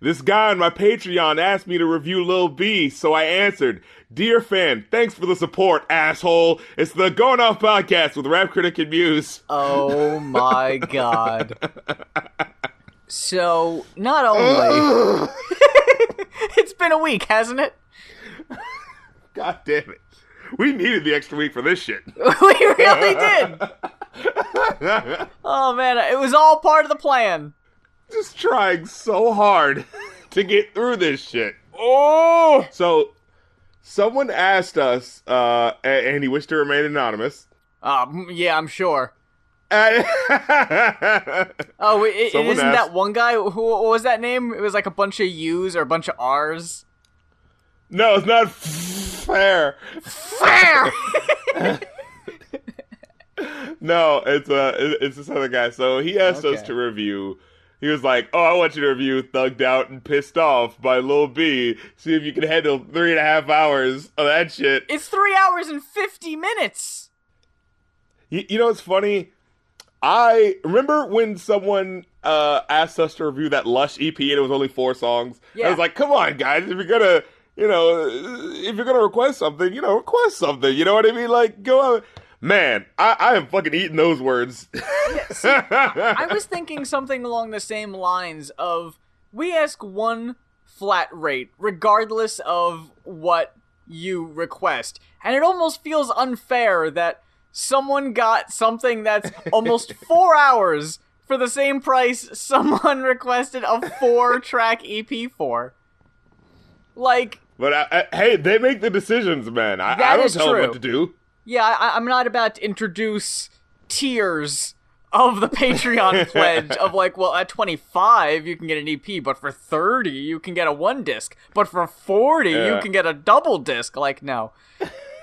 This guy on my Patreon asked me to review Lil B, so I answered, Dear fan, thanks for the support, asshole. It's the Going Off podcast with Rap Critic and Muse. Oh my god. So, not only. it's been a week, hasn't it? God damn it. We needed the extra week for this shit. we really did. Oh man, it was all part of the plan. Just trying so hard to get through this shit. Oh! So, someone asked us, uh, and he wished to remain anonymous. Um, yeah, I'm sure. Oh, it, it isn't asked- that one guy? Who what was that name? It was like a bunch of U's or a bunch of R's. no, it's not fair. Fair. No, it's uh, it's this other guy. So he asked us to review. He was like, "Oh, I want you to review "Thugged Out and Pissed Off" by Lil B. See if you can handle three and a half hours of that shit." it's three hours and fifty minutes. You, you know what's funny? I remember when someone uh, asked us to review that Lush EP and it was only four songs. I was like, "Come on, guys! If you're gonna, you know, if you're gonna request something, you know, request something. You know what I mean? Like, go out." Man, I, I am fucking eating those words. I was thinking something along the same lines of we ask one flat rate regardless of what you request. And it almost feels unfair that someone got something that's almost 4 hours for the same price someone requested a 4 track EP for. Like But I, I, hey, they make the decisions, man. I, I don't tell them what to do. Yeah, I, I'm not about to introduce tiers of the Patreon pledge of like, well, at 25 you can get an EP, but for 30 you can get a one disc, but for 40 you can get a double disc. Like, no,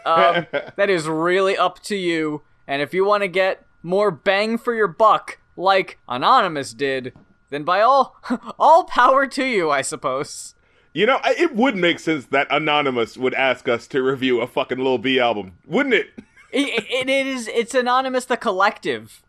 um, that is really up to you. And if you want to get more bang for your buck, like Anonymous did, then by all all power to you, I suppose. You know, it would make sense that Anonymous would ask us to review a fucking Lil B album, wouldn't it? It, it, it is. It's Anonymous the collective.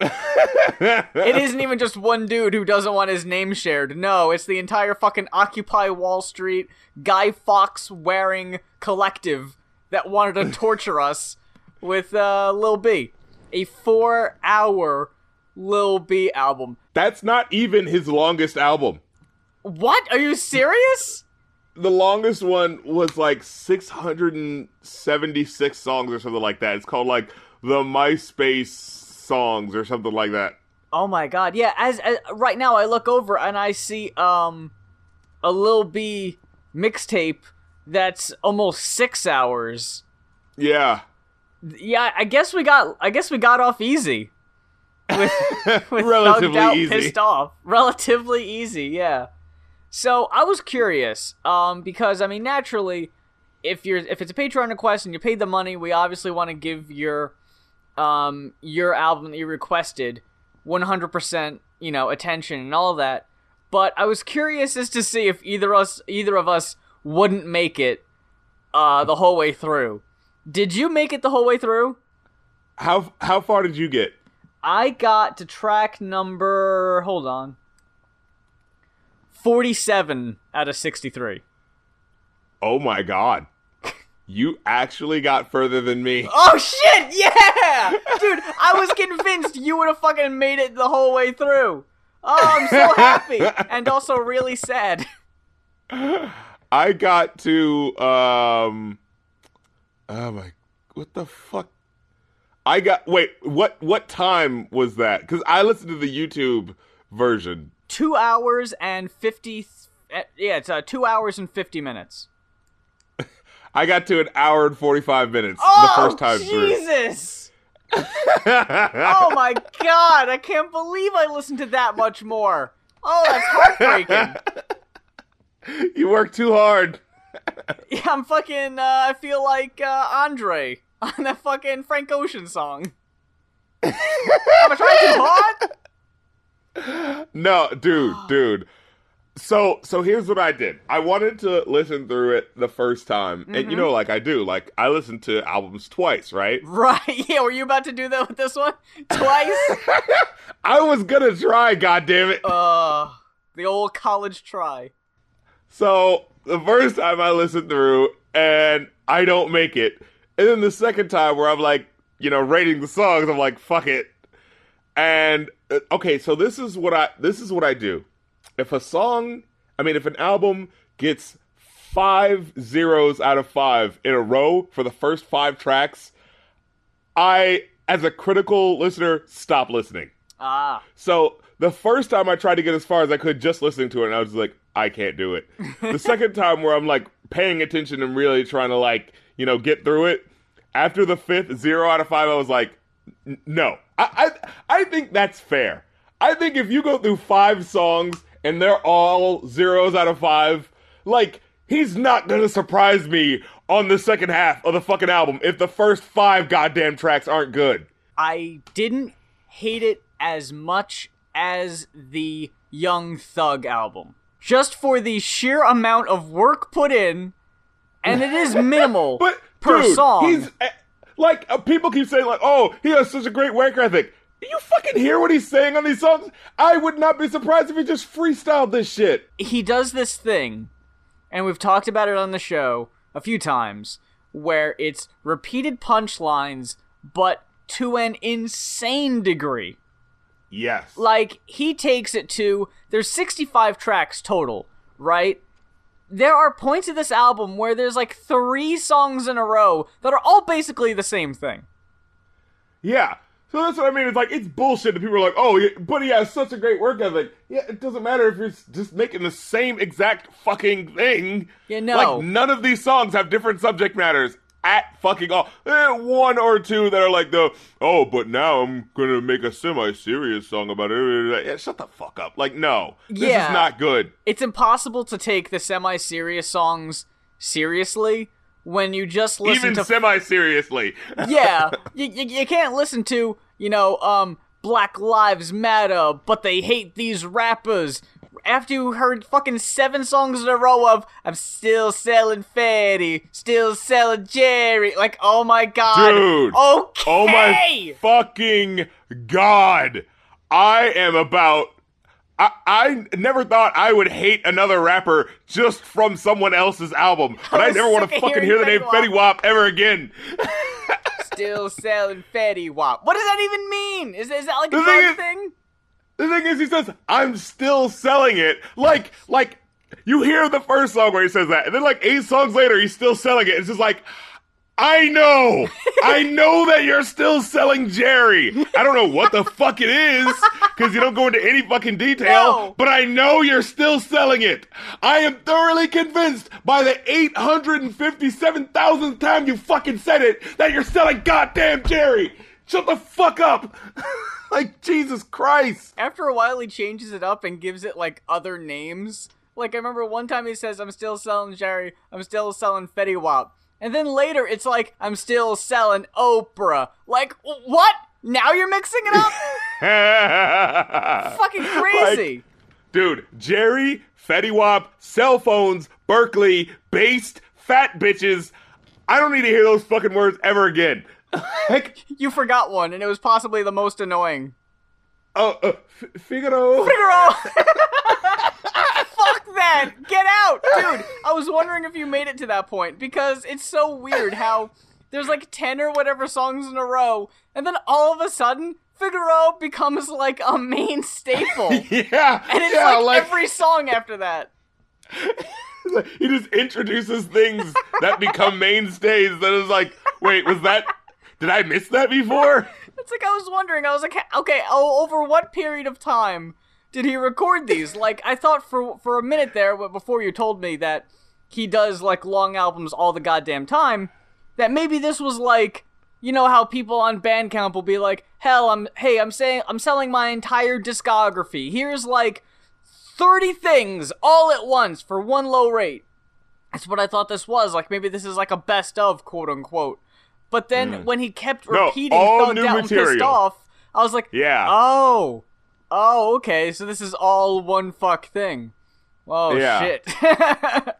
It isn't even just one dude who doesn't want his name shared. No, it's the entire fucking Occupy Wall Street, Guy Fawkes wearing collective that wanted to torture us with uh, Lil B. A four hour Lil B album. That's not even his longest album. What? Are you serious? The longest one was like 676 songs or something like that. It's called like the MySpace songs or something like that. Oh my god. Yeah, as, as right now I look over and I see um a Lil B mixtape that's almost 6 hours. Yeah. Yeah, I guess we got I guess we got off easy. With, with Relatively out, easy. pissed off. Relatively easy, yeah. So I was curious, um, because I mean naturally, if you're if it's a Patreon request and you paid the money, we obviously want to give your um your album that you requested 100% you know attention and all that. But I was curious as to see if either us either of us wouldn't make it uh the whole way through. Did you make it the whole way through? How how far did you get? I got to track number. Hold on. 47 out of 63. Oh my god. You actually got further than me. Oh shit! Yeah! Dude, I was convinced you would have fucking made it the whole way through. Oh, I'm so happy. and also really sad. I got to um Oh my what the fuck? I got wait, what what time was that? Cuz I listened to the YouTube version. Two hours and 50. eh, Yeah, it's uh, two hours and 50 minutes. I got to an hour and 45 minutes Oh, the first time Jesus! through. Oh my god, I can't believe I listened to that much more. Oh, that's heartbreaking. you work too hard. Yeah, I'm fucking. Uh, I feel like uh, Andre on that fucking Frank Ocean song. Am I trying too hard? No, dude, dude. So, so here's what I did. I wanted to listen through it the first time, and Mm-hmm. you know, like I do, like I listen to albums twice, right? Right? Yeah. Were you about to do that with this one twice? I was gonna try, God damn it! uh, The old college try. So the first time I listen through and I don't make it, and then the second time where I'm like, you know, rating the songs, I'm like, fuck it. And uh, okay, so this is what I this is what I do. If a song, I mean, if an album gets five zeros out of five in a row for the first five tracks, I, as a critical listener, stop listening. Ah. So the first time I tried to get as far as I could just listening to it, and I was like, I can't do it. the second time where I'm like paying attention and really trying to like, you know, get through it, after the fifth zero out of five, I was like, "N- no. I, I I think that's fair. I think if you go through five songs and they're all zeros out of five, like he's not gonna surprise me on the second half of the fucking album if the first five goddamn tracks aren't good. I didn't hate it as much as the Young Thug album. Just for the sheer amount of work put in, and it is minimal But per dude, song. he's uh, like uh, people keep saying like, "Oh, he has such a great work ethic." You fucking hear what he's saying on these songs? I would not be surprised if he just freestyled this shit. he does this thing, and we've talked about it on the show a few times, where it's repeated punchlines, but to an insane degree. Yes. Like, he takes it to. There's 65 tracks total, right? There are points of this album where there's like three songs in a row that are all basically the same thing. Yeah. So that's what I mean. It's like it's bullshit that people are like, "Oh, yeah, but he has such a great work ethic." Yeah, it doesn't matter if you're just making the same exact fucking thing. Yeah, no. Like none of these songs have different subject matters at fucking all. Eh, one or two that are like the, "Oh, but now I'm gonna make a semi-serious song about it." Yeah, shut the fuck up. Like, no, this Yeah. is not good. It's impossible to take the semi serious songs seriously when you just listen Even to semi-seriously. yeah, you, you, you can't listen to, you know, um, Black Lives Matter, but they hate these rappers. After you heard fucking seven songs in a row of I'm still selling Fatty, still selling Jerry, like oh my god, Dude. okay, Oh my fucking god! I am about. I, I never thought I would hate another rapper just from someone else's album, but I, never want to fucking hear the name Fetty Fetty Wap ever again. still selling Fatty Wap. What does that even mean? Is is that like a The thing is- thing? The thing is, he says, "I'm still selling it." Like, like you hear the first song where he says that, and then like eight songs later, he's still selling it. It's just like. I know. I know that you're still selling Jerry. I don't know what the fuck it is because you don't go into any fucking detail, No. but I know you're still selling it. I am thoroughly convinced by the 857,000th time you fucking said it that you're selling goddamn Jerry. Shut the fuck up. like, Jesus Christ. After a while, he changes it up and gives it like other names. Like I remember one time he says, "I'm still selling Jerry. I'm still selling Fetty Wap," and then later it's like, "I'm still selling Oprah." Like what? Now you're mixing it up? Fucking crazy. Like, dude, Jerry, Fetty Wap, cell phones, Berkeley, based, fat bitches. I don't need to hear those fucking words ever again. You forgot one, and it was possibly the most annoying. oh, uh, F- Figaro. Figaro. Fuck that! Get out, dude. I was wondering if you made it to that point because it's so weird how there's like ten or whatever songs in a row, and then all of a sudden Figaro becomes like a main staple, and Yeah, it's yeah, like, like, every song after that. he just introduces things that become mainstays. That is like, wait, was that? Did I miss that before? It's like I was wondering. I was like, okay, oh, over what period of time did he record these? Like, I thought for for a minute there, before you told me that he does like long albums all the goddamn time, that maybe this was like, you know how people on Bandcamp will be like, hell, I'm hey, I'm saying I'm selling my entire discography. Here's like thirty things all at once for one low rate. That's what I thought this was. Like maybe this is like a best of quote unquote. But then mm. when he kept No, repeating all thugged new out and pissed off, I was like, Yeah. oh, oh, okay, so this is all one fuck thing. Oh Yeah. shit.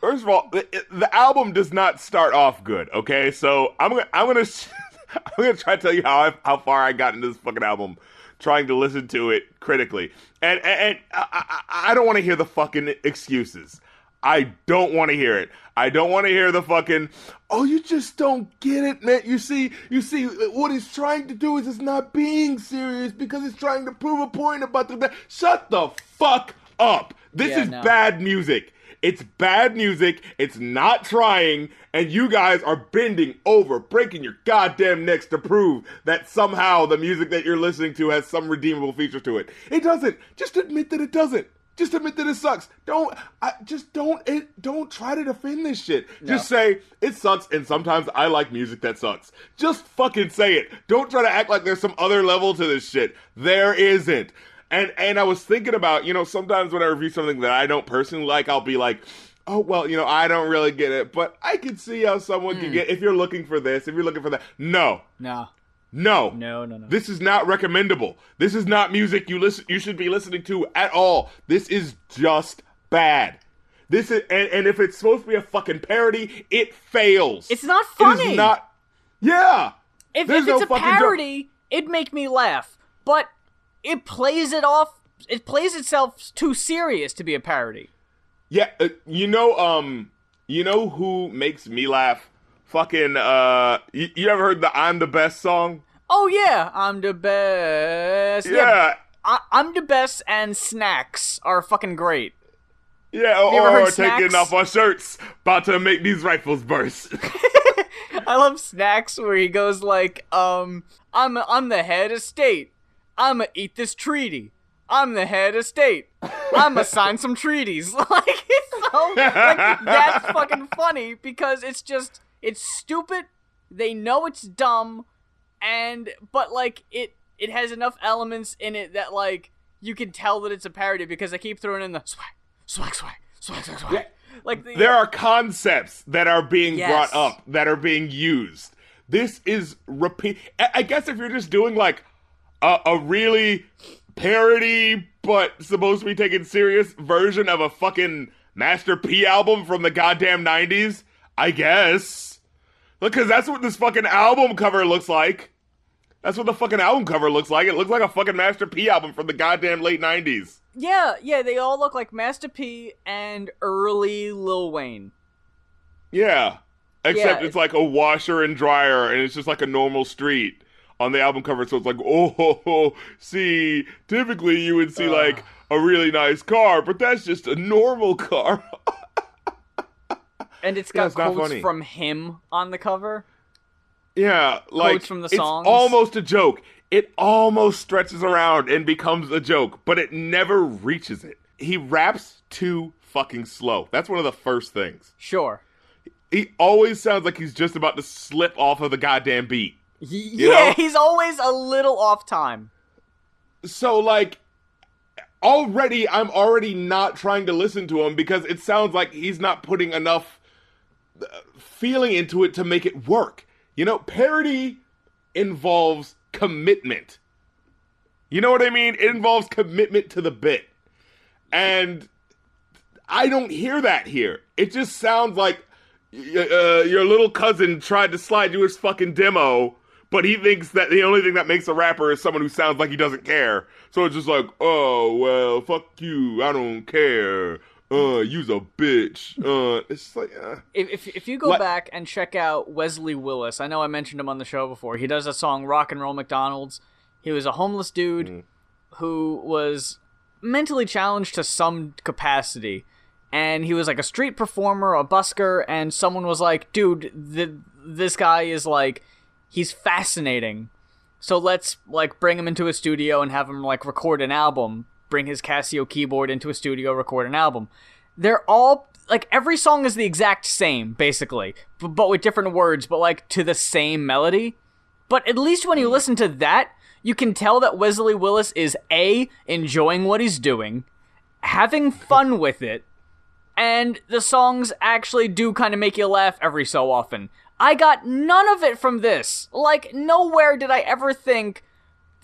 First of all, the, the album does not start off good. Okay, so I'm gonna I'm gonna I'm gonna try to tell you how I, how far I got into this fucking album. trying to listen to it critically. And and, and I, I, I don't want to hear the fucking excuses. I don't want to hear it. I don't want to hear the fucking, oh, you just don't get it, man. You see, you see, what he's trying to do is it's not being serious because he's trying to prove a point about the. Shut the fuck up. This Yeah, is no. bad music. It's bad music. It's not trying, and you guys are bending over, breaking your goddamn necks to prove that somehow the music that you're listening to has some redeemable feature to it. It doesn't. Just admit that it doesn't. Just admit that it sucks. Don't. I, just don't. It, don't try to defend this shit. Just say it sucks, and sometimes I like music that sucks. Just fucking say it. Don't try to act like there's some other level to this shit. There isn't. And and I was thinking about, you know, sometimes when I review something that I don't personally like, I'll be like, oh well, you know, I don't really get it, but I can see how someone can hmm. get if you're looking for this, if you're looking for that. No. No. No. No, no, no. This is not recommendable. This is not music you listen you should be listening to at all. This is just bad. This is and, and if it's supposed to be a fucking parody, it fails. It's not funny. is not Yeah. If, if it's no a fucking joke. parody, it'd make me laugh. But it plays it off. It plays itself too serious to be a parody. Yeah, uh, you know, um, you know who makes me laugh? Fucking, uh, you, you ever heard the "I'm the Best" song? Oh yeah, I'm the best. Yeah, I, I'm the best, and snacks are fucking great. yeah. Or, you or taking off our shirts, about to make these rifles burst. I love snacks where he goes like, um, I'm I'm the head of state. I'ma eat this treaty. I'm the head of state. I'ma sign some treaties. Like it's so like that's fucking funny because it's just it's stupid. They know it's dumb, and but like it it has enough elements in it that like you can tell that it's a parody because they keep throwing in the swag, swag, swag, swag, swag, swag. Like the, there are concepts that are being Yes. brought up that are being used. This is repeat. I I guess if you're just doing like a, a really parody but supposed to be taken serious version of a fucking Master P album from the goddamn 90s, I guess. Look, because that's what this fucking album cover looks like. That's what the fucking album cover looks like. It looks like a fucking Master P album from the goddamn late 90s. Yeah, yeah, they all look like Master P and early Lil Wayne. Yeah. Except Yeah. it's like a washer and dryer, and it's just like a normal street on the album cover. So it's like, oh, ho, ho. see, typically you would see like a really nice car, but that's just a normal car. And it's got it's quotes from him on the cover. yeah, like Quotes from the it's almost a joke. It almost stretches around and becomes a joke, but it never reaches it. He raps too fucking slow. That's one of the first things. Sure. He always sounds like he's just about to slip off of the goddamn beat. yeah, know? he's always a little off time. so like already i'm already not trying to listen to him because it sounds like he's not putting enough feeling into it to make it work. You know parody involves commitment. You know what i mean? It involves commitment to the bit. And i don't hear that here. It just sounds like uh, your little cousin tried to slide you his fucking demo, but he thinks that the only thing that makes a rapper is someone who sounds like he doesn't care. So it's just like, oh well, fuck you, I don't care. Uh, you's a bitch. Uh, it's like, uh. If, if, if you go What- back and check out Wesley Willis, I know I mentioned him on the show before. He does a song "Rock and Roll McDonald's." He was a homeless dude Mm. who was mentally challenged to some capacity, and he was like a street performer, a busker, and someone was like, "Dude, th- this guy is like, he's fascinating." So let's like bring him into a studio and have him like record an album. Bring his Casio keyboard into a studio, record an album. They're all like every song is the exact same basically, but with different words, but like to the same melody. But at least when you listen to that, you can tell that Wesley Willis is A, enjoying what he's doing, having fun with it, and the songs actually do kind of make you laugh every so often. I got none of it from this. Like, nowhere did I ever think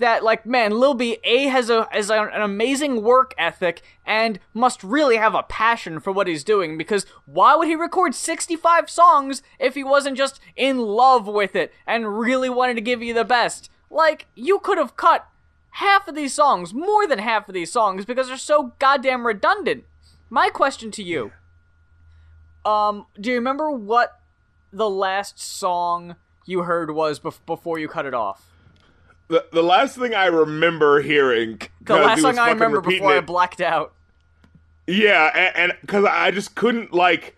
that, like, man, Lil B A has a has an amazing work ethic and must really have a passion for what he's doing. Because why would he record sixty five songs if he wasn't just in love with it and really wanted to give you the best? Like, you could have cut half of these songs, more than half of these songs, because they're so goddamn redundant. My question to you. Um, do you remember what the last song you heard was bef- before you cut it off? The, the last thing I remember hearing. The last was I remember before I blacked out. Yeah, and because I just couldn't like.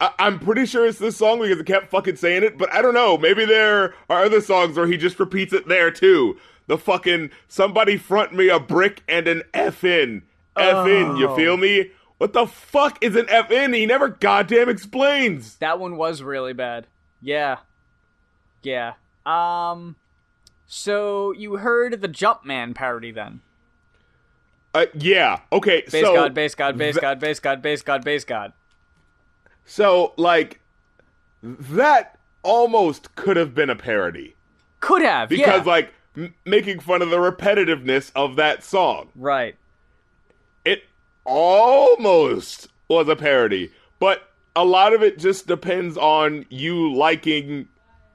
I, I'm pretty sure it's this song because it kept fucking saying it, but I don't know. Maybe there are other songs where he just repeats it there too. The fucking somebody front me a brick and an F in. F in, you Oh. feel me? What the fuck is an F in? He never goddamn explains. That one was really bad. Yeah. Yeah. Um so you heard the Jumpman parody then. Uh, yeah. Okay. Base so god, base god, base th- god, base god, base god, base god. So like that almost could have been a parody Could have, because yeah. like m- making fun of the repetitiveness of that song. right. It almost was a parody, but a lot of it just depends on you liking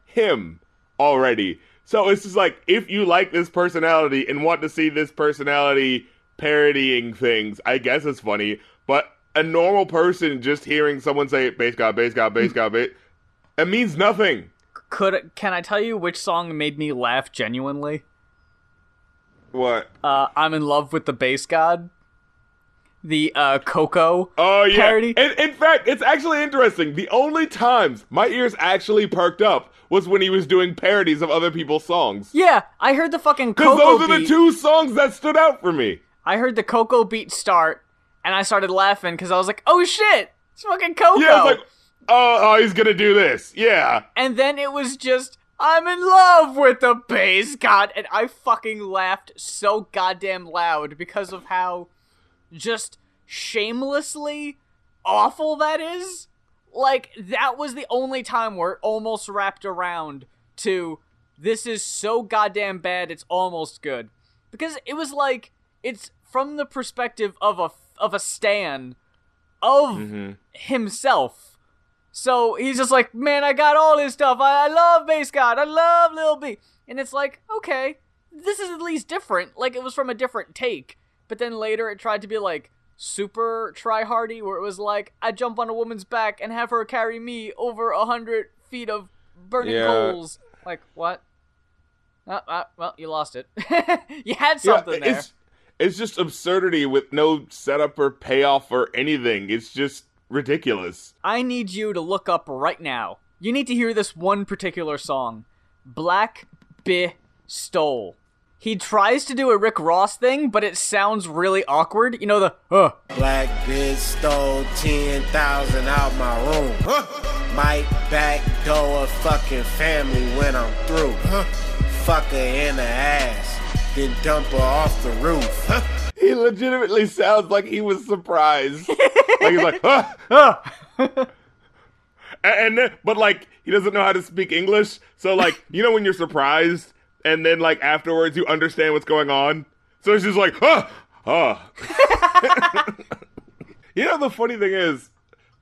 him already. So it's just like if you like this personality and want to see this personality parodying things, I guess it's funny. But a normal person just hearing someone say "base god, base god, base god," base, it means nothing. Could can I tell you which song made me laugh genuinely? What? Uh I'm in love with the bass god. The uh Coco Oh yeah. parody. And in fact, it's actually interesting. The only times my ears actually perked up was when he was doing parodies of other people's songs. Yeah, I heard the fucking Coco those are the two songs that stood out for me. I heard the Coco beat start, and I started laughing because I was like, "Oh shit, it's fucking Coco!" Yeah, like, oh, oh, he's gonna do this. Yeah. and then it was just, "I'm in love with the bass god," and I fucking laughed so goddamn loud because of how just shamelessly awful that is. Like that was the only time where it almost wrapped around to this is so goddamn bad it's almost good. Because it was like it's from the perspective of a of a stan of Mm-hmm. himself. So he's just like man i got all this stuff. I, I love Base god. I love lil b. And it's like okay this is at least different. Like it was from a different take. But then later it tried to be like super try hardy where it was like i jump on a woman's back and have her carry me over a hundred feet of burning Yeah. coals like what uh, uh, well you lost it you had Yeah, something there it's it's just absurdity with no setup or payoff or anything. It's just ridiculous. I need you to look up right now. You need to hear this one particular song, Black Bi Stole. He tries to do a Rick Ross thing, but it sounds really awkward. You know the uh Black bitch stole 10,000 out my room. Might backdoor a fucking family when I'm through. Fuck her in the ass, then dump her off the roof. He legitimately sounds like he was surprised. like he's like, ah, ah. and, and but like he doesn't know how to speak English. So like, you know when you're surprised and then like afterwards you understand what's going on. So it's just like, ah, ah. you know the funny thing is,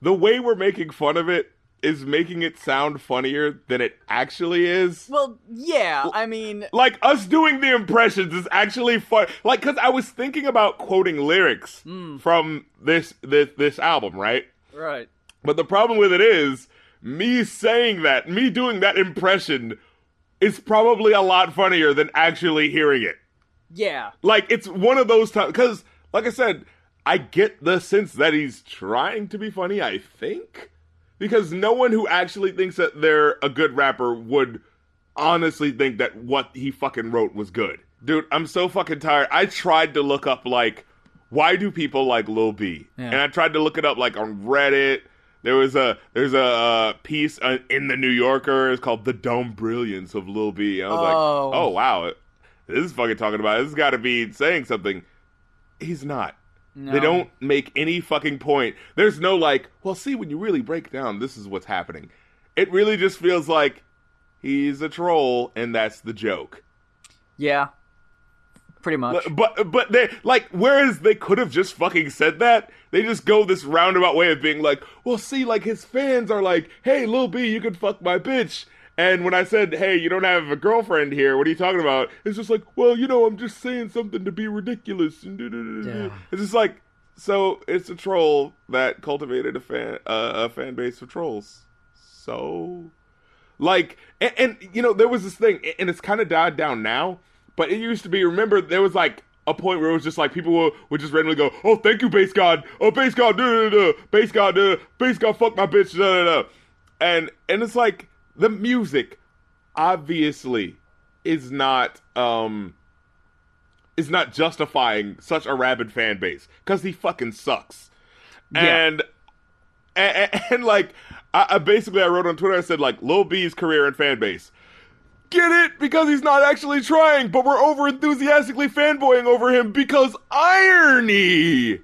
the way we're making fun of it is making it sound funnier than it actually is. Well, yeah, I mean like us doing the impressions is actually fun. Like, cause I was thinking about quoting lyrics from this this this album, right? Right. But the problem with it is me saying that, me doing that impression, is probably a lot funnier than actually hearing it. Yeah. Like, it's one of those times. Cause, like I said, I get the sense that he's trying to be funny. I think because no one who actually thinks that they're a good rapper would honestly think that what he fucking wrote was good. Dude, I'm so fucking tired. I tried to look up like why do people like Lil B? Yeah. And I tried to look it up like on Reddit. There was a there's a uh, piece uh, in the New Yorker. It's called "The Dumb Brilliance of Lil B." I was Oh. like, oh wow, this is fucking talking about. This has got to be saying something. He's not. No. They don't make any fucking point. There's no like, well, see, when you really break down, this is what's happening. It really just feels like he's a troll, and that's the joke. Yeah. Pretty much. But but they like, whereas they could have just fucking said that, they just go this roundabout way of being like, well, see, like his fans are like, hey, Lil B, you can fuck my bitch, And when I said, "Hey, you don't have a girlfriend here. What are you talking about?" It's just like, "Well, you know, I'm just saying something to be ridiculous." And Yeah. it's just like, so it's a troll that cultivated a fan uh, a fan base of trolls. So, like, and, and you know, there was this thing, and it's kind of died down now. But it used to be. Remember, there was like a point where it was just like people would, would just randomly go, "Oh, thank you, base god. Oh, base god, da da da, base god, da, base god, fuck my bitch, da da da." And and it's like the music, obviously, is not um is not justifying such a rabid fan base because he fucking sucks. Yeah. And, and and like I, I basically I wrote on Twitter I said like Lil B's career and fan base. Get it? Because he's not actually trying, but we're over enthusiastically fanboying over him because irony.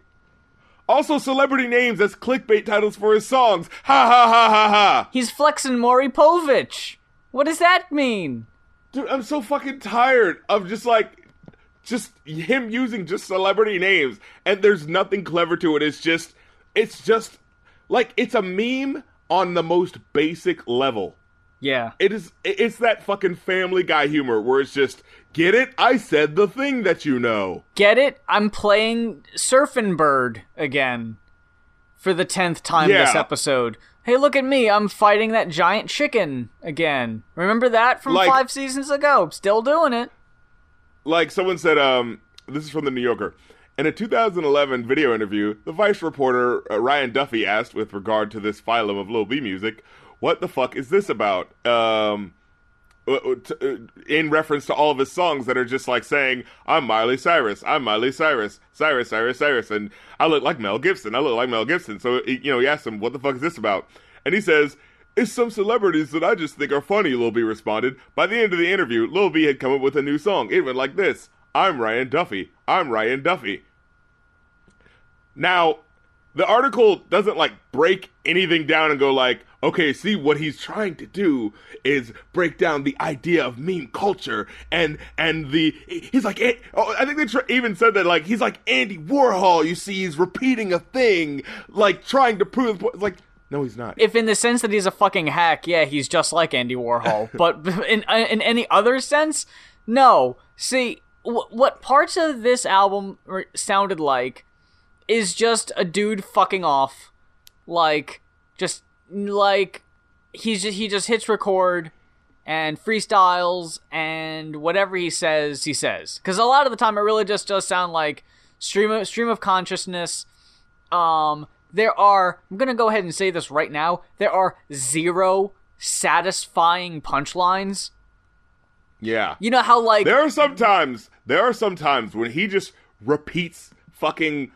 Also, celebrity names as clickbait titles for his songs. Ha ha ha ha ha. He's flexing Maury Povich. What does that mean? Dude, I'm so fucking tired of just like just him using just celebrity names and there's nothing clever to it. It's just it's just like it's a meme on the most basic level. Yeah. It is it's that fucking family guy humor where it's just get it? I said the thing that you know. Get it? I'm playing Surfing Bird again for the tenth time this Yeah. episode. Hey, look at me! I'm fighting that giant chicken again. Remember that from Like- five seasons ago? Still doing it. like someone said um this is from the new yorker in a 2011 video interview the vice reporter uh, ryan duffy asked with regard to this phylum of lil b music what the fuck is this about um uh, uh, uh, in reference to all of his songs that are just like saying i'm miley cyrus i'm miley cyrus cyrus cyrus cyrus and i look like mel gibson i look like mel gibson so you know he asked him what the fuck is this about and he says it's some celebrities that I just think are funny, Lil B responded. By the end of the interview, Lil B had come up with a new song. It went like this I'm Ryan Duffy. I'm Ryan Duffy. Now, the article doesn't like break anything down and go like, okay, see what he's trying to do is break down the idea of meme culture and and the he's like oh, I think they tr- even said that like he's like Andy Warhol. You see, he's repeating a thing like trying to prove. It's like no, he's not. If in the sense that he's a fucking hack, yeah, he's just like Andy Warhol. but in in any other sense, no. See, wh- what parts of this album sounded like is just a dude fucking off, like just like he's just, he just hits record and freestyles and whatever he says he says. Because a lot of the time it really just does sound like stream of stream of consciousness. Um there are i'm gonna go ahead and say this right now there are zero satisfying punchlines. Yeah. you know how like There are sometimes there are sometimes when he just repeats fucking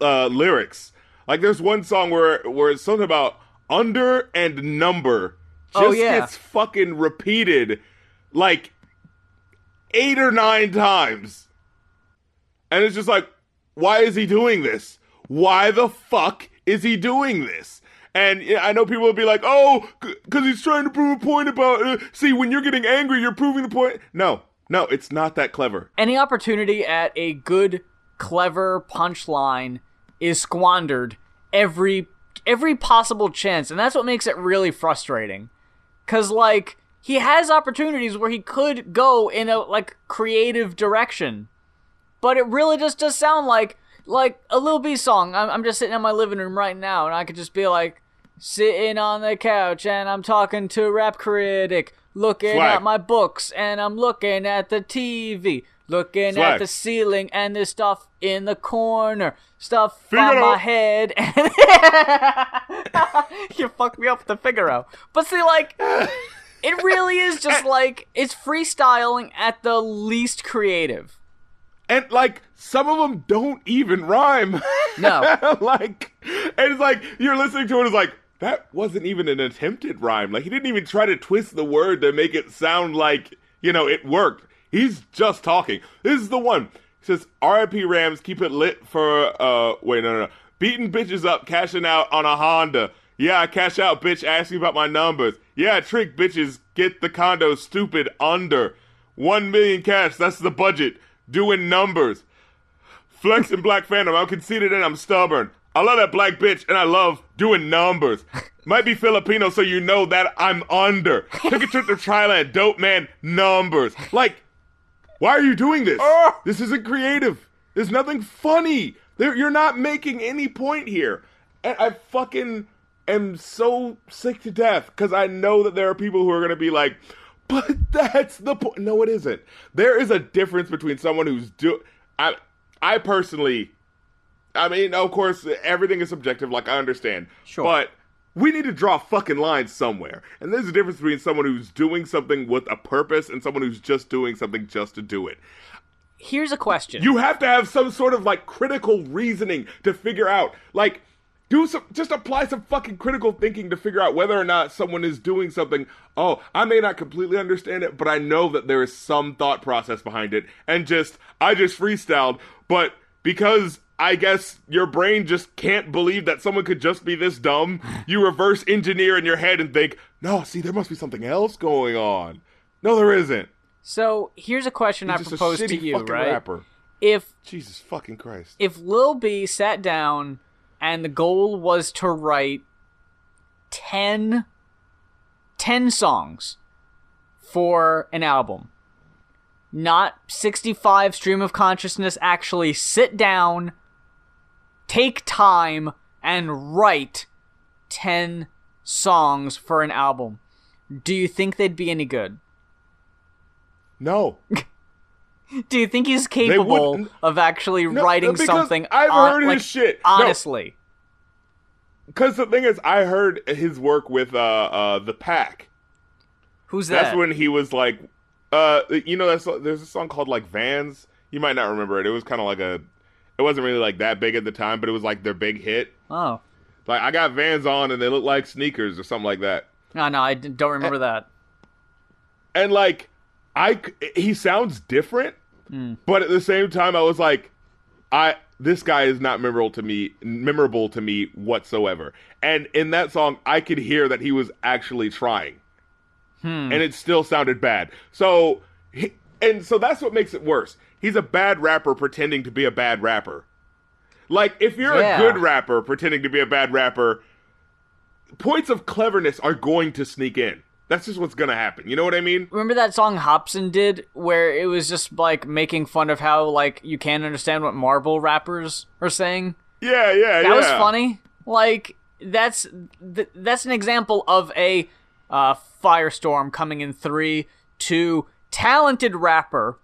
uh, lyrics. Like there's one song where where it's something about under and number just Oh, yeah. gets fucking repeated like eight or nine times. And it's just like, why is he doing this? Why the fuck is he doing this? And I know people will be like, oh, because he's trying to prove a point about, uh, see, when you're getting angry, you're proving the point. No, no, it's not that clever. any opportunity at a good clever punchline is squandered every every possible chance. And that's what makes it really frustrating. Cuz like he has opportunities where he could go in a like creative direction. But it really just does sound like like a Lil B song. I'm, I'm just sitting in my living room right now and I could just be like sitting on the couch and I'm talking to a rap critic looking at my books and I'm looking at the TV looking at the ceiling and there's stuff in the corner stuff on my head you fucked me up with the Figaro but see like it really is just like it's freestyling at the least creative And like, some of them don't even rhyme. No. like, and it's like, you're listening to it, it's like, that wasn't even an attempted rhyme. Like, he didn't even try to twist the word to make it sound like, you know, it worked. He's just talking. This is the one. He says, RIP Rams, keep it lit for, uh, wait, no, no, no. Beating bitches up, cashing out on a Honda. Yeah, I cash out, bitch, ask you about my numbers. Yeah, trick bitches, get the condo stupid under. One million cash, that's the budget. Doing numbers. Flex and Black Phantom, I'm conceited and I'm stubborn. I love that black bitch and I love doing numbers. Might be Filipino, so you know that I'm under. Took a trip to Thailand, dope man, numbers. Like, why are you doing this? Oh. This isn't creative. There's nothing funny. There, you're not making any point here. And I fucking am so sick to death because I know that there are people who are going to be like, but that's the point. No, it isn't. There is a difference between someone who's do. I, I personally, I mean, of course, everything is subjective. Like I understand, Sure. but we need to draw a fucking line somewhere. And there's a difference between someone who's doing something with a purpose and someone who's just doing something just to do it. Here's a question. You have to have some sort of like critical reasoning to figure out, like, do some, just apply some fucking critical thinking to figure out whether or not someone is doing something. Oh, I may not completely understand it, but I know that there is some thought process behind it. And just, I just freestyled, but because I guess your brain just can't believe that someone could just be this dumb, you reverse engineer in your head and think, no, see, there must be something else going on. No, there isn't. so here's a question I He's a propose to you, right? rapper. If Jesus fucking Christ. if Lil B sat down and the goal was to write 10, 10 songs for an album, not 65 stream of consciousness, actually sit down, take time, and write 10 songs for an album, do you think they'd be any good? No. Do you think he's capable of actually No, writing something? I've on- heard his shit. Honestly. Because the thing is, I heard his work with uh, uh, the Pack. Who's that? That's when he was like, uh, you know, that's there's a song called like Vans. You might not remember it. It was kind of like a, it wasn't really like that big at the time, but it was like their big hit. oh. Like I got Vans on and they look like sneakers or something like that. No, no, I don't remember that. And like, I he sounds different, hmm. but at the same time, I was like, I this guy is not memorable to me, memorable to me whatsoever. And in that song, I could hear that he was actually trying, hmm. and it still sounded bad. So, and so that's what makes it worse. He's a bad rapper pretending to be a bad rapper. Like if you're Yeah. a good rapper pretending to be a bad rapper, points of cleverness are going to sneak in. That's just what's gonna happen. You know what I mean? Remember that song Hopsin did where it was just like making fun of how like you can't understand what marble rappers are saying? Yeah, yeah, yeah. That yeah. was funny. Like that's th- that's an example of a uh, firestorm coming in 3 2 talented rapper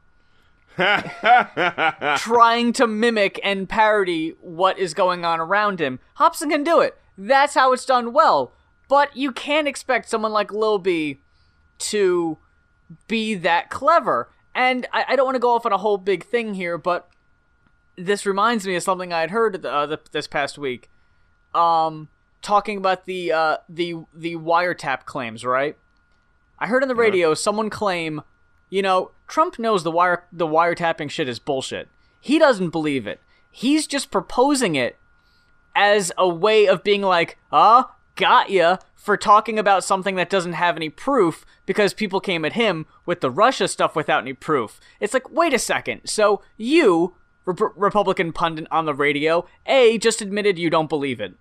trying to mimic and parody what is going on around him. Hopsin can do it. That's how it's done well. But you can't expect someone like Lil B to be that clever. And I, I don't want to go off on a whole big thing here, but this reminds me of something I had heard uh, the, this past week. Um, talking about the uh, the the wiretap claims, right? I heard on the radio someone claim, you know, Trump knows the wire the wiretapping shit is bullshit. He doesn't believe it. He's just proposing it as a way of being like, ah, got ya for talking about something that doesn't have any proof because people came at him with the Russia stuff without any proof. It's like, wait a second. So you, Rep- Republican pundit on the radio, A, just admitted you don't believe it.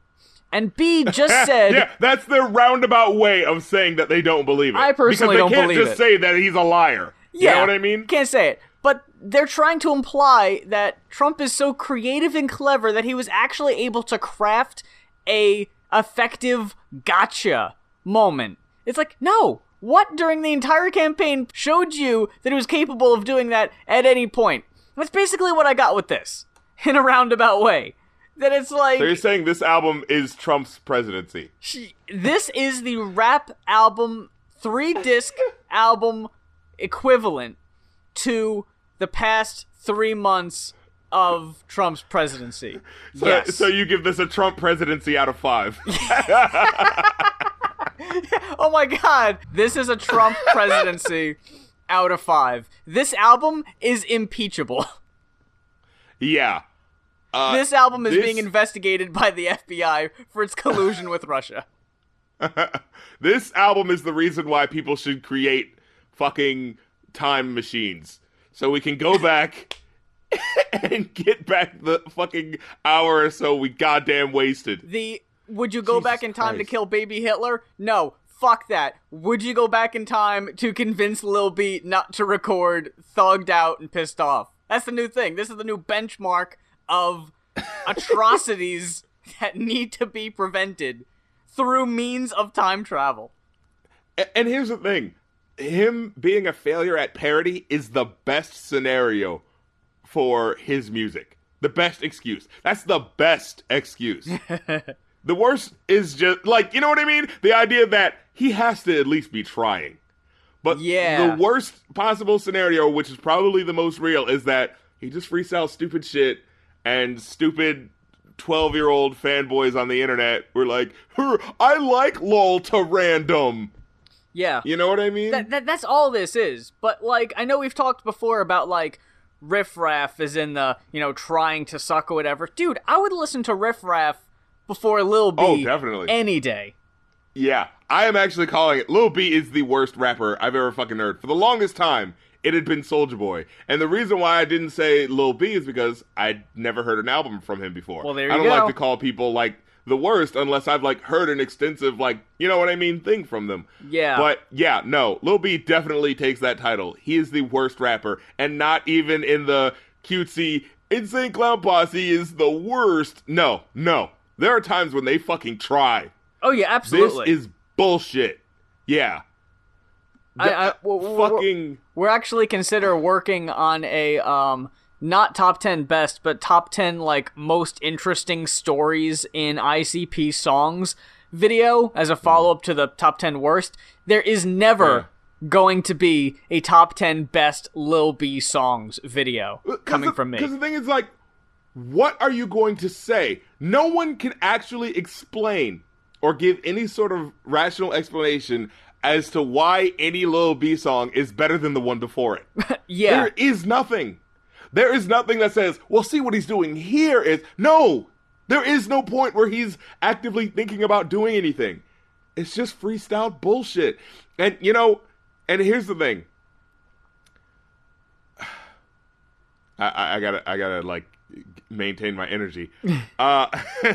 And B, just said, yeah, that's their roundabout way of saying that they don't believe it. I personally because don't they can't believe just it. say that he's a liar. Yeah, you know what I mean? Can't say it. But they're trying to imply that Trump is so creative and clever that he was actually able to craft a effective gotcha moment. It's like, no. What during the entire campaign showed you that he was capable of doing that at any point? That's basically what I got with this. In a roundabout way. That it's like So you're saying this album is Trump's presidency? she- this is the rap album three disc album equivalent to the past three months of Trump's presidency. So, yes. so you give this a Trump presidency out of five? oh my god, this is a Trump presidency out of five. This album is impeachable. yeah. Uh, This album is this- being investigated by the FBI for its collusion with Russia. this album is the reason why people should create fucking time machines so we can go back and get back the fucking hour or so we goddamn wasted. The Would you go Jesus back in time to kill baby Hitler? No. Fuck that. Would you go back in time to convince Lil B not to record Thugged Out and Pissed Off? That's the new thing. This is the new benchmark of atrocities that need to be prevented through means of time travel. A- And here's the thing him being a failure at parody is the best scenario for his music. The best excuse. That's the best excuse. the worst is just, like, you know what I mean? The idea that he has to at least be trying. But Yeah. the worst possible scenario, which is probably the most real, is that he just freestyles stupid shit and stupid 12 year old fanboys on the internet were like, I like LOL to random. Yeah. You know what I mean? that, that that's all this is. But like I know we've talked before about like Riff Raff is in the, you know, trying to suck or whatever. Dude, I would listen to Riff Raff before Lil B Oh, definitely. any day. yeah, I am actually calling it. Lil B is the worst rapper I've ever fucking heard. For the longest time, it had been Soulja Boy, and the reason why I didn't say Lil B is because I'd never heard an album from him before. Well, there you I don't go. like to call people like the worst unless I've like heard an extensive like you know what I mean thing from them. Yeah. But yeah, no, Lil B definitely takes that title. He is the worst rapper, and not even in the cutesy insane clown posse is the worst. No, no. There are times when they fucking try. Oh yeah, absolutely. This is bullshit. Yeah. I- I- The- w- w- w- fucking We're actually consider working on a um not top 10 best, but top 10 like most interesting stories in ICP songs video as a hmm. follow-up to the top 10 worst. There is never going to be a top 10 best Lil B songs video uh, coming from me. Because the thing is, like, what are you going to say? No one can actually explain or give any sort of rational explanation as to why any Lil B song is better than the one before it. Yeah. There is nothing. There is nothing that says, well, see what he's doing here is. No! There is no point where he's actively thinking about doing anything. It's just freestyle bullshit. And, you know, and here's the thing. I, I, I gotta, I gotta, like, maintain my energy. uh,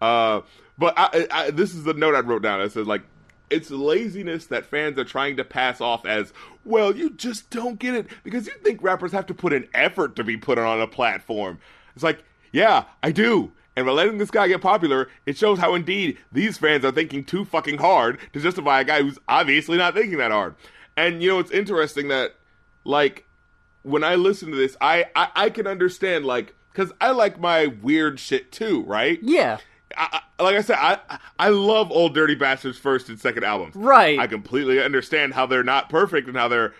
uh, but I, I, this is the note I wrote down. It says, like, it's laziness that fans are trying to pass off as, well, you just don't get it because you think rappers have to put an effort to be put on a platform. It's like, yeah, I do. And by letting this guy get popular, it shows how indeed these fans are thinking too fucking hard to justify a guy who's obviously not thinking that hard. And you know, it's interesting that, like, when I listen to this, I I, I can understand like because I like my weird shit too, right? yeah. I, I, like I said, I I love Old Dirty Bastards first and second albums. Right. I completely understand how they're not perfect and how they're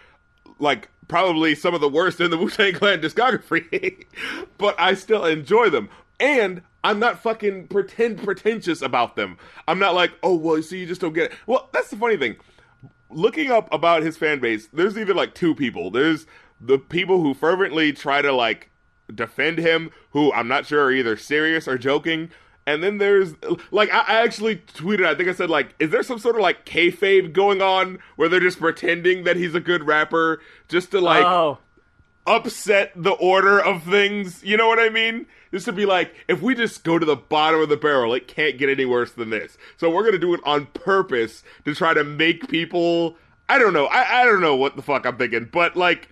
like probably some of the worst in the Wu Tang Clan discography, but I still enjoy them. And I'm not fucking pretend pretentious about them. I'm not like, oh well, you see, you just don't get it. Well, that's the funny thing. Looking up about his fan base, there's even like two people. There's the people who fervently try to like defend him, who I'm not sure are either serious or joking. And then there's like I, I actually tweeted. I think I said like, is there some sort of like kayfabe going on where they're just pretending that he's a good rapper just to like oh. upset the order of things? You know what I mean? This would be like, if we just go to the bottom of the barrel, it can't get any worse than this. So we're gonna do it on purpose to try to make people. I don't know. I, I don't know what the fuck I'm thinking, but like.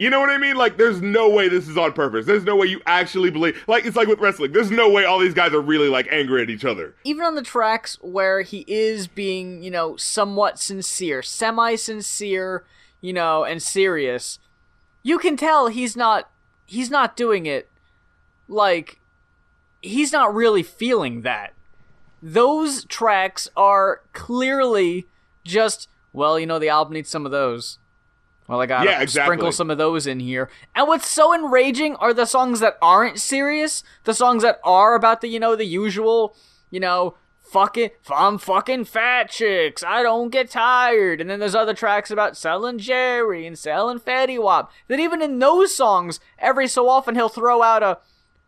You know what I mean? Like, there's no way this is on purpose. There's no way you actually believe. Like, it's like with wrestling. There's no way all these guys are really like angry at each other. even on the tracks where he is being, you know, somewhat sincere, semi sincere, you know, and serious, you can tell he's not he's not doing it like he's not really feeling that. Those tracks are clearly just well, you know, the album needs some of those. Well, I gotta Yeah, exactly. sprinkle some of those in here. And what's so enraging are the songs that aren't serious, the songs that are about the, you know, the usual, you know, fucking, I'm fucking fat chicks, I don't get tired. And then there's other tracks about selling Jerry and selling Fetty Wap. That even in those songs, every so often he'll throw out a,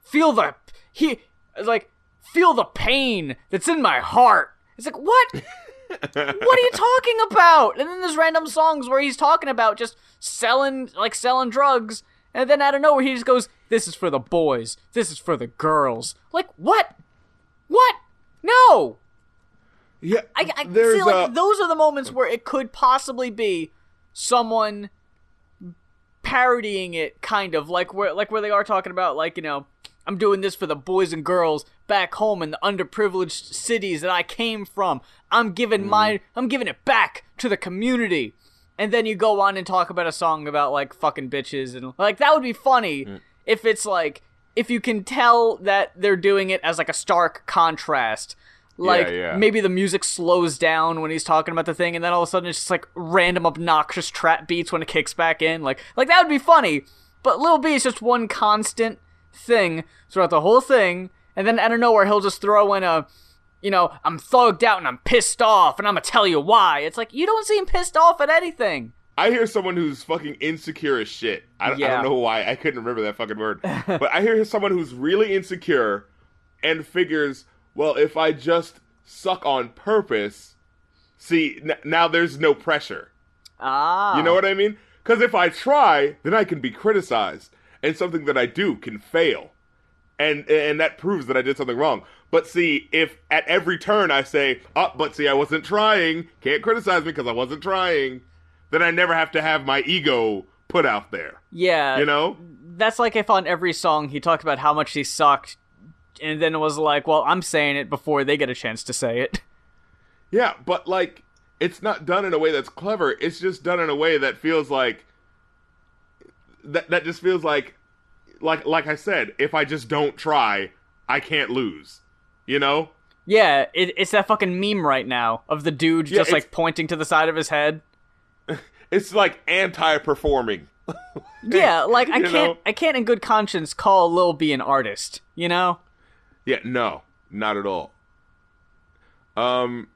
feel the, he, like, feel the pain that's in my heart. It's like, what? what are you talking about? And then there's random songs where he's talking about just selling, like selling drugs, and then out of nowhere he just goes, "This is for the boys. This is for the girls." Like what? What? No. Yeah. I, I see. Like a... those are the moments where it could possibly be someone parodying it, kind of like where like where they are talking about like you know I'm doing this for the boys and girls back home in the underprivileged cities that I came from. I'm giving my mm. I'm giving it back to the community. And then you go on and talk about a song about like fucking bitches and like that would be funny mm. if it's like if you can tell that they're doing it as like a stark contrast. Like yeah. maybe the music slows down when he's talking about the thing and then all of a sudden it's just like random obnoxious trap beats when it kicks back in. Like like that would be funny. But Lil B is just one constant thing throughout the whole thing, and then out of nowhere he'll just throw in a you know, I'm thugged out and I'm pissed off and I'm gonna tell you why. It's like you don't seem pissed off at anything. I hear someone who's fucking insecure as shit. I, don't- I don't know why. I couldn't remember that fucking word. but I hear someone who's really insecure and figures, well, if I just suck on purpose, see, n- now there's no pressure. Ah. You know what I mean? Because if I try, then I can be criticized, and something that I do can fail, and and that proves that I did something wrong. But see, if at every turn I say, "Oh, but see, I wasn't trying," can't criticize me because I wasn't trying, then I never have to have my ego put out there. Yeah. You know? That's like if on every song he talked about how much he sucked and then was like, Well, I'm saying it before they get a chance to say it. Yeah, but like it's not done in a way that's clever. It's just done in a way that feels like that that just feels like like like I said, if I just don't try, I can't lose. You know? Yeah, it, it's that fucking meme right now of the dude Yeah, just like pointing to the side of his head. It's like anti-performing. Yeah, like I can't know? I can't in good conscience call Lil B an artist, you know? Yeah, no, not at all. Um,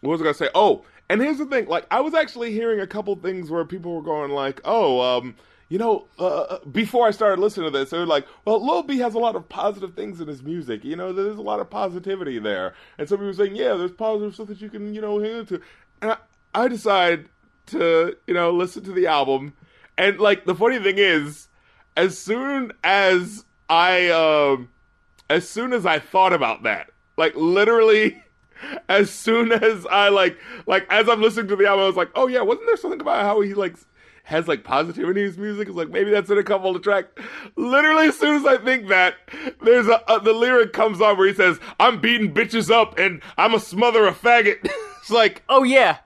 what was I gonna say? Oh, and here's the thing. Like, I was actually hearing a couple things where people were going like, "Oh, um, you know," uh, before I started listening to this, they were like, "Well, Lil B has a lot of positive things in his music. You know, there's a lot of positivity there." And some people were saying, "Yeah, there's positive stuff that you can, you know, hang into." And I, I decided to, you know, listen to the album. And like, the funny thing is, as soon as I, um as soon as I thought about that, like literally, as soon as I like, like as I'm listening to the album, I was like, oh yeah, wasn't there something about how he like has like positivity in his music? It's like maybe that's in a couple of tracks. Literally, as soon as I think that, there's a, a the lyric comes on where he says, "I'm beating bitches up and I'm a smother a faggot." it's like, Oh yeah.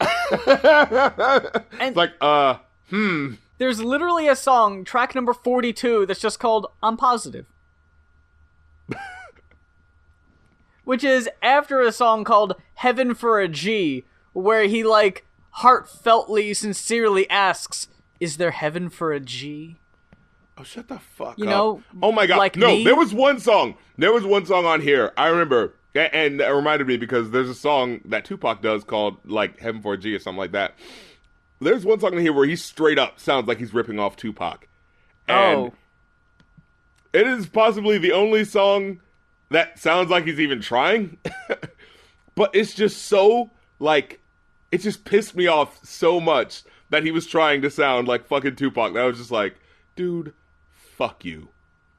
it's like, uh, hmm. There's literally a song, track number 42, that's just called I'm Positive. Which is after a song called Heaven for a G, where he, like, heartfeltly, sincerely asks, Is there heaven for a G? Oh, shut the fuck You up. know, oh my god. like no, me? there was one song. There was one song on here. I remember. And it reminded me because there's a song that Tupac does called like Heaven for a G or something like that. There's one song in here where he straight up sounds like he's ripping off Tupac. And oh. it is possibly the only song that sounds like he's even trying. but it's just so like it just pissed me off so much that he was trying to sound like fucking Tupac. That I was just like, dude, fuck you.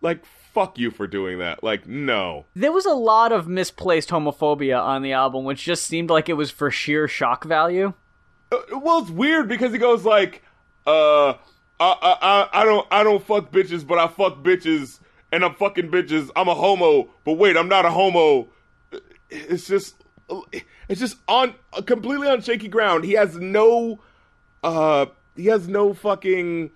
Like fuck you for doing that. Like no. There was a lot of misplaced homophobia on the album, which just seemed like it was for sheer shock value. Uh, well, it's weird because he goes like, uh, I, I, I, I don't, I don't fuck bitches, but I fuck bitches, and I'm fucking bitches. I'm a homo, but wait, I'm not a homo. It's just, it's just on completely on shaky ground. He has no, uh, he has no fucking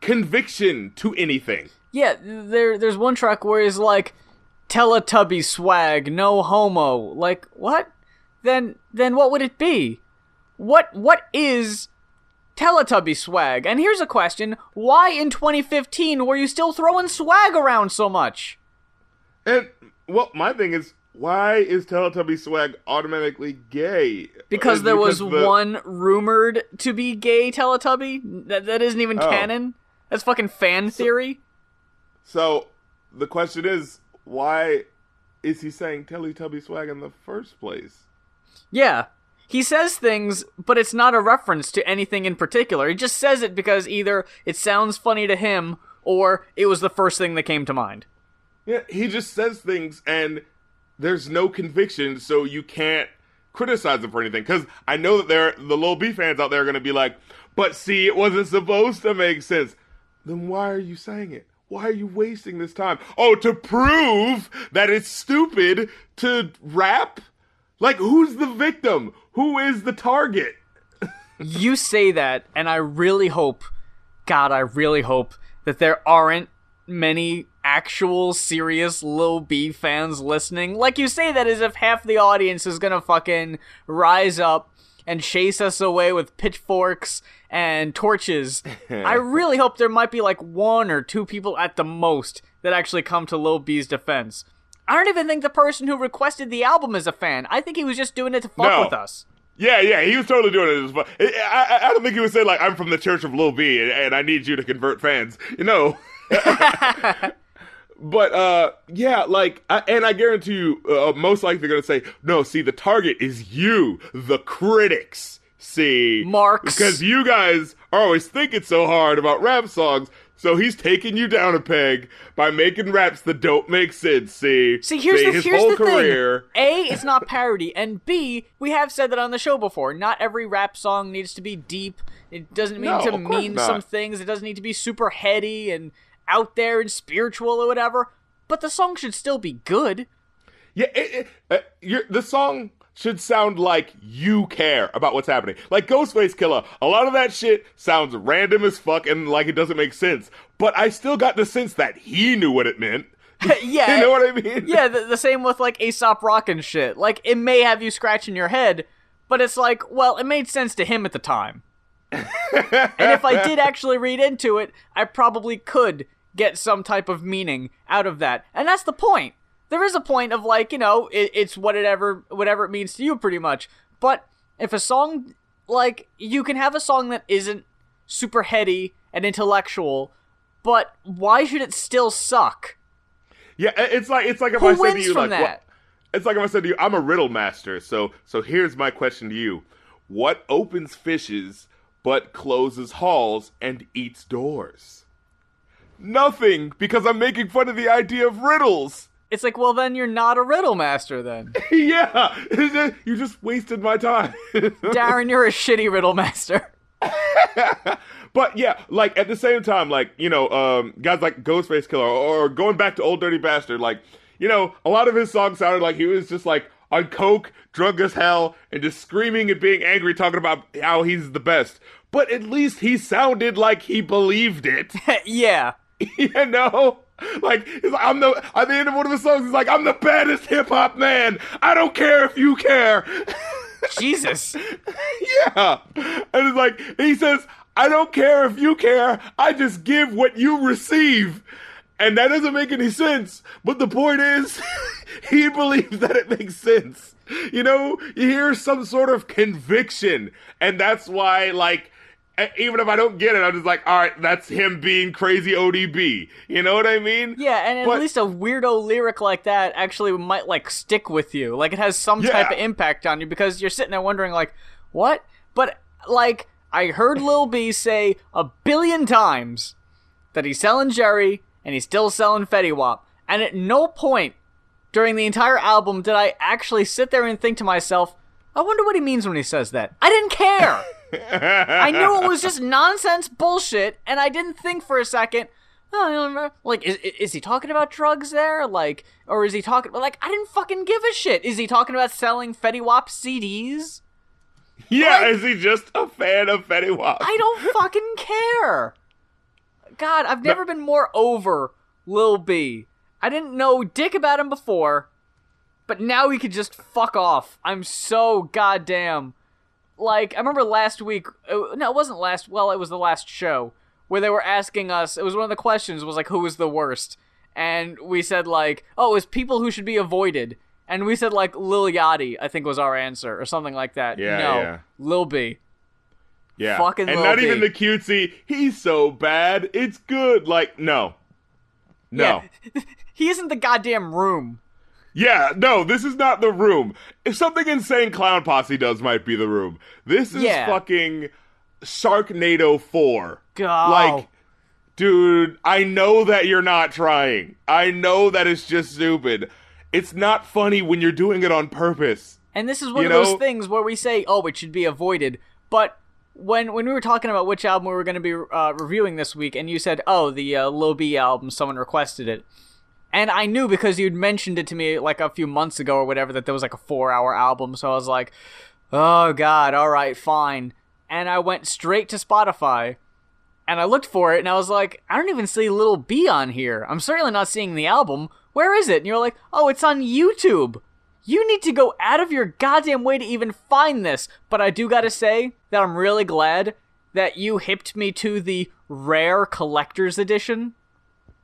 conviction to anything. Yeah, there there's one track where he's like Teletubby swag, no homo. Like, what? Then then what would it be? What what is Teletubby swag? And here's a question, why in 2015 were you still throwing swag around so much? And well, my thing is, why is Teletubby swag automatically gay? Because Is there was the- one rumored to be gay Teletubby that that isn't even Oh. canon. That's fucking fan theory. So the question is, why is he saying Teletubby swag in the first place? Yeah. He says things, but it's not a reference to anything in particular. He just says it because either it sounds funny to him or it was the first thing that came to mind. Yeah, he just says things, and there's no conviction, so you can't criticize them for anything. Because I know that there, the Lil B fans out there are going to be like, but see, it wasn't supposed to make sense. Then why are you saying it? Why are you wasting this time? Oh, to prove that it's stupid to rap? Like, who's the victim? Who is the target? you say that, and I really hope, God, I really hope that there aren't many actual serious Lil B fans listening. Like you say that as if half the audience is gonna fucking rise up and chase us away with pitchforks and torches. I really hope there might be like one or two people at the most that actually come to Lil B's defense. I don't even think the person who requested the album is a fan. I think he was just doing it to fuck No. with us. Yeah, yeah, he was totally doing it. I, I, I don't think he was saying like, "I'm from the Church of Lil B, and, and I need you to convert fans." You know. but uh, yeah, like, I, and I guarantee you, uh, most likely they're gonna say, "No, see, the target is you, the critics." See, Marks. because you guys are always thinking so hard about rap songs. So he's taking you down a peg by making raps that don't make sense. See, See, here's the his here's whole the career. thing. A, it's not parody, and B, we have said that on the show before. Not every rap song needs to be deep. It doesn't mean No, to mean not. some things. It doesn't need to be super heady and out there and spiritual or whatever. But the song should still be good. Yeah, it, it, uh, you're, the song should sound like you care about what's happening. Like Ghostface Killah, a lot of that shit sounds random as fuck and like it doesn't make sense. But I still got the sense that he knew what it meant. yeah, you know what I mean? yeah. The, the same with like Aesop Rock and shit. Like it may have you scratching your head, but it's like, well, it made sense to him at the time. and if I did actually read into it, I probably could get some type of meaning out of that. And that's the point. There is a point of like, you know, it, it's whatever whatever it means to you pretty much. But if a song like you can have a song that isn't super heady and intellectual, but why should it still suck? Yeah, it's like it's like if Who I said to you like what- it's like if I said to you, I'm a riddle master. So so here's my question to you: What opens fishes but closes halls and eats doors? Nothing, because I'm making fun of the idea of riddles. It's like, well, then you're not a riddle master then. yeah, you just wasted my time. Darren, you're a shitty riddle master. but yeah, like at the same time, like you know, um, guys like Ghostface Killah or going back to Old Dirty Bastard, like you know, a lot of his songs sounded like he was just like on coke, drunk as hell, and just screaming and being angry, talking about how he's the best. But at least he sounded like he believed it. yeah. you know? Like, he's like, I'm the, at the end of one of his songs, he's like, I'm the baddest hip hop man. I don't care if you care. Jesus. yeah. And it's like, he says, I don't care if you care. I just give what you receive. And that doesn't make any sense. But the point is, he believes that it makes sense. You know, you hear some sort of conviction. And that's why, like, even if I don't get it, I'm just like, all right, that's him being crazy ODB. You know what I mean? Yeah, and at least a weirdo lyric like that actually might like stick with you. Like it has some type of impact on you because you're sitting there wondering like, what? But like I heard Lil B say a billion times that he's selling Jerry and he's still selling Fetty Wap. And at no point during the entire album did I actually sit there and think to myself, I wonder what he means when he says that. I didn't care. I knew it was just nonsense bullshit, and I didn't think for a second. Oh, I don't know. Like, is, is he talking about drugs there? Like, or is he talking? Like, I didn't fucking give a shit. Is he talking about selling Fetty Wap CDs? Yeah, Like- is he just a fan of Fetty Wap? I don't fucking care. God, I've never been more over Lil B. I didn't know dick about him before, but now he could just fuck off. I'm so goddamn. Like, I remember last week. uh, No, it wasn't last. Well, it was the last show where they were asking us. It was one of the questions was like, who was the worst? And we said like, oh, it was people who should be avoided. And we said like Lil Yachty, I think was our answer or something like that. Yeah, no, yeah. Lil B. Yeah. Fucking and Lil not B. even the cutesy, he's so bad, it's good. Like, no. No. Yeah. he isn't the goddamn room. Yeah, no, this is not the room. If something insane clown posse does might be the room. This is Yeah. fucking Sharknado 4. God. Like, dude, I know that you're not trying. I know that it's just stupid. it's not funny when you're doing it on purpose. And this is one You of those things where we say, "Oh, it should be avoided," but when when we were talking about which album we were going to be uh, reviewing this week, and you said, "Oh, the uh, Lil B album," someone requested it, and I knew because you'd mentioned it to me like a few months ago or whatever that there was like a four-hour album, so I was like, "Oh God, all right, fine," and I went straight to Spotify. And I looked for it, and I was like, I don't even see Lil B on here. I'm certainly not seeing the album. Where is it? And you're like, oh, it's on YouTube. You need to go out of your goddamn way to even find this. But I do gotta say that I'm really glad that you hipped me to the rare collector's edition,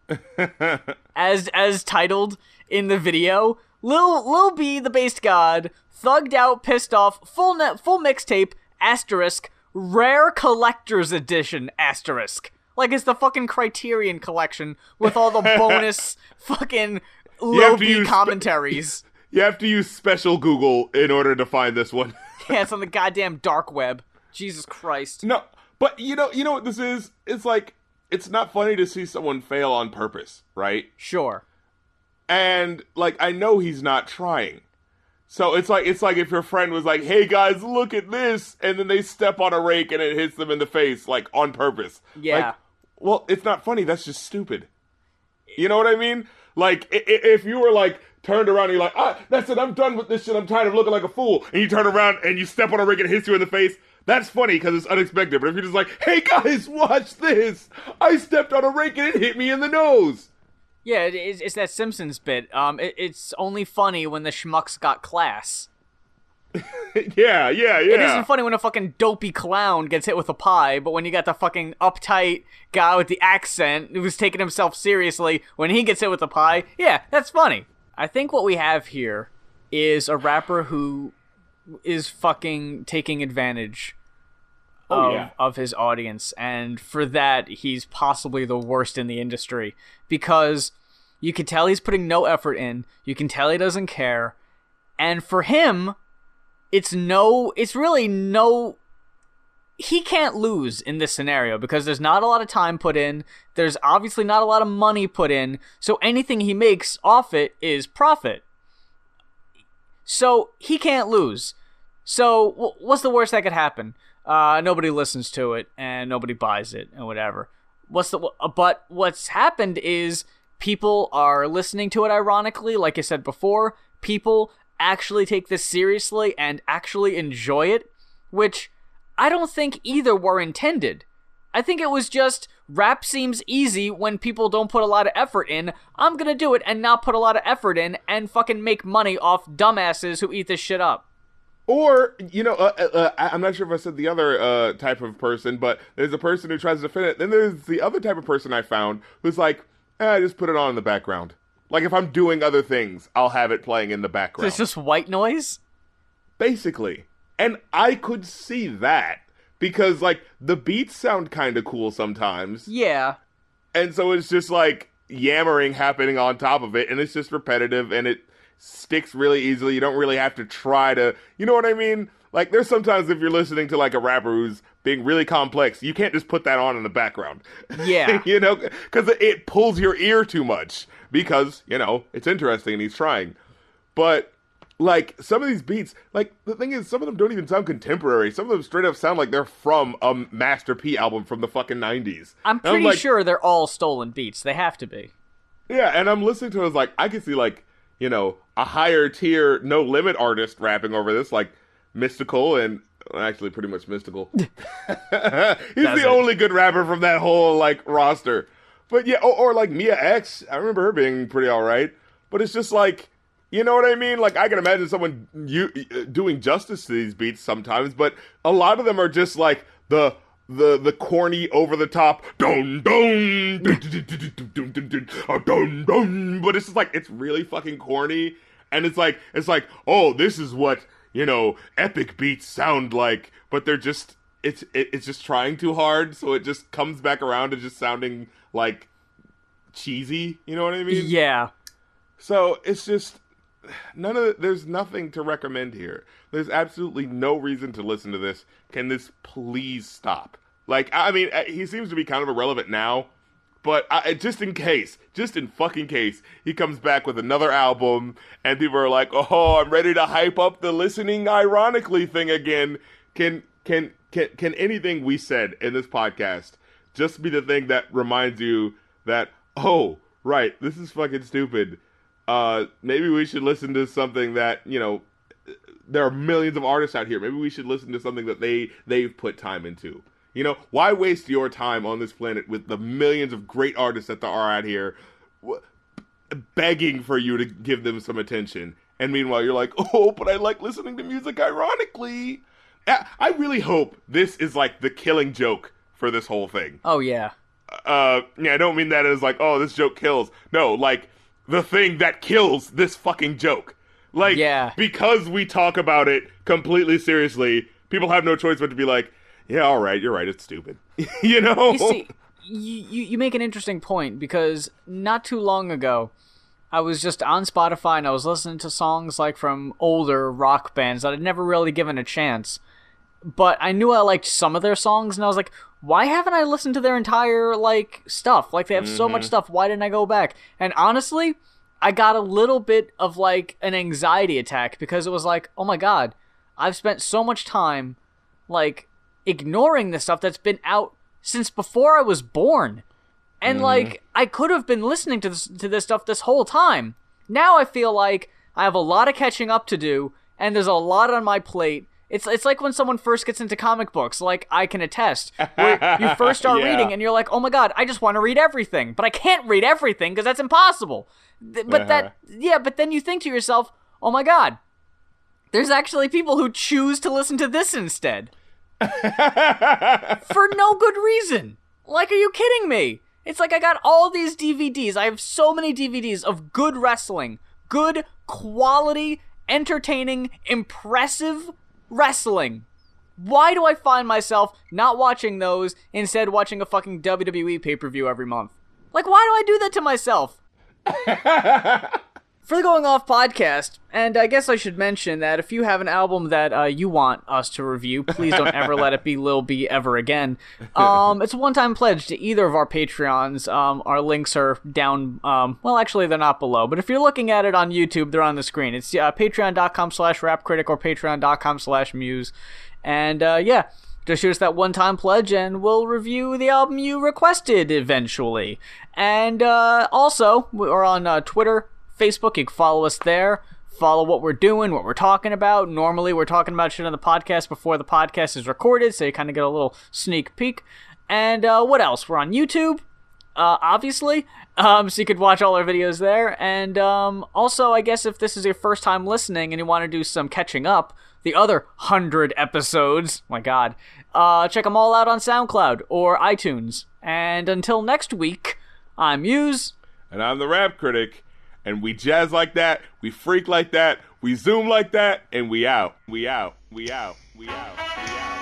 as as titled in the video. Lil Lil B, the based god, thugged out, pissed off, full net, full mixtape asterisk rare collector's edition asterisk. Like it's the fucking Criterion collection with all the bonus fucking Lil B use spe- commentaries. You have to use special Google in order to find this one. yeah, it's on the goddamn dark web. Jesus Christ. no, but you know, you know what this is? It's like it's not funny to see someone fail on purpose, right? Sure. And like I know he's not trying. So it's like it's like if your friend was like, "Hey guys, look at this," and then they step on a rake and it hits them in the face like on purpose. Yeah. Like, well, it's not funny. That's just stupid. You know what I mean? Like if you were like turned around and you're like, "Ah, that's it. I'm done with this shit. I'm tired of looking like a fool," and you turn around and you step on a rake and it hits you in the face. That's funny because it's unexpected. But if you're just like, "Hey guys, watch this! I stepped on a rake and it hit me in the nose." Yeah, it, it's, it's that Simpsons bit. Um, it, it's only funny when the schmucks got class. yeah, yeah, yeah. It isn't funny when a fucking dopey clown gets hit with a pie, but when you got the fucking uptight guy with the accent who's taking himself seriously when he gets hit with a pie, yeah, that's funny. I think what we have here is a rapper who is fucking taking advantage Oh, of, yeah. of his audience, and for that, he's possibly the worst in the industry because you can tell he's putting no effort in, you can tell he doesn't care, and for him, it's no it's really no he can't lose in this scenario because there's not a lot of time put in. There's obviously not a lot of money put in. So anything he makes off it is profit so he can't lose. So wh- what's the worst that could happen? Uh, nobody listens to it and nobody buys it and whatever. What's the but what's happened is people are listening to it ironically like i said before. People actually take this seriously and actually enjoy it which i don't think either were intended i think it was just rap seems easy when people don't put a lot of effort in i'm gonna do it and not put a lot of effort in and fucking make money off dumbasses who eat this shit up Or you know, uh, uh, uh, I'm not sure if I said the other uh, type of person, but there's a person who tries to defend it. Then there's the other type of person I found who's like, eh, just put it on in the background. Like if I'm doing other things, I'll have it playing in the background. it's just white noise basically. And I could see that because like the beats sound kind of cool sometimes, yeah and so it's just like yammering happening on top of it, and it's just repetitive and it sticks really easily. You don't really have to try to, you know what I mean? Like there's sometimes if you're listening to like a rapper who's being really complex, you can't just put that on in the background. Yeah. you know, because it pulls your ear too much because you know it's interesting and he's trying, but like some of these beats, like the thing is, some of them don't even sound contemporary. Some of them straight up sound like they're from a Master P album from the fucking nineties. i'm pretty sure they're all stolen beats they have to be Yeah, and I'm listening to it, I was like, I could see like, you know, a higher tier no limit artist rapping over this, like Mystikal and actually pretty much Mystikal. He's Does the it? only good rapper from that whole like roster. But yeah, or, or like Mia X, I remember her being pretty alright. But it's just like you know what I mean? Like I can imagine someone you doing justice to these beats sometimes, but a lot of them are just like the the the corny over the top dun dun but it's just like it's really fucking corny and it's like it's like oh this is what you know epic beats sound like but they're just it's it, it's just trying too hard so it just comes back around to just sounding like cheesy you know what i mean yeah so it's just none of there's nothing to recommend here. There's absolutely no reason to listen to this. Can this please stop? Like I mean, he seems to be kind of irrelevant now, but I, just in case, just in fucking case, he comes back with another album, and people are like, "Oh, I'm ready to hype up the listening ironically thing again." Can can can can anything we said in this podcast just be the thing that reminds you that oh right, this is fucking stupid. Uh, maybe we should listen to something that you know. There are millions of artists out here. Maybe we should listen to something that they they've put time into. You know, why waste your time on this planet with the millions of great artists that there are out here, begging for you to give them some attention? And meanwhile, you're like, oh, but I like listening to music ironically. I really hope this is like the killing joke for this whole thing. Oh yeah. Uh, yeah, I don't mean that as like, oh, this joke kills. No, like the thing that kills this fucking joke. Like, yeah. because we talk about it completely seriously, people have no choice but to be like, yeah, all right, you're right, it's stupid. you know? You see, you, you make an interesting point because not too long ago, I was just on Spotify and I was listening to songs like from older rock bands that I'd never really given a chance. But I knew I liked some of their songs and I was like, why haven't I listened to their entire like stuff? Like they have mm-hmm. so much mm-hmm. stuff. Why didn't I go back? And honestly, I got a little bit of like an anxiety attack because it was like, oh my god, I've spent so much time like ignoring the stuff that's been out since before I was born. And mm-hmm. like I could have been listening to this to this stuff this whole time. Now I feel like I have a lot of catching up to do and there's a lot on my plate. It's it's like when someone first gets into comic books, like I can attest. Where you first start yeah. reading and you're like, "Oh my god, I just want to read everything." But I can't read everything because that's impossible. But uh-huh. that yeah, but then you think to yourself, "Oh my god, there's actually people who choose to listen to this instead." for no good reason. Like, are you kidding me? It's like I got all these DVDs. I have so many DVDs of good wrestling, good quality, entertaining, impressive wrestling. Why do I find myself not watching those, instead watching a fucking WWE pay-per-view every month? Like why do I do that to myself? for the Going Off podcast, and I guess I should mention that if you have an album that uh, you want us to review, please don't ever let it be Lil B ever again. Um, it's a one-time pledge to either of our Patreons. Um, our links are down. Um, well, actually, they're not below, but if you're looking at it on YouTube, they're on the screen. It's uh, Patreon.com/slash RapCritic or Patreon.com/slash Muse, and uh, yeah. Just shoot us that one time pledge and we'll review the album you requested eventually. And uh, also, we're on uh, Twitter, Facebook. You can follow us there. Follow what we're doing, what we're talking about. Normally, we're talking about shit on the podcast before the podcast is recorded, so you kind of get a little sneak peek. And uh, what else? We're on YouTube, uh, obviously, um, so you could watch all our videos there. And um, also, I guess if this is your first time listening and you want to do some catching up, the other hundred episodes, my God, uh, check them all out on SoundCloud or iTunes. And until next week, I'm Muse. And I'm the Rap Critic and we jazz like that, we freak like that, we zoom like that, and we out. We out. We out. We out. We out.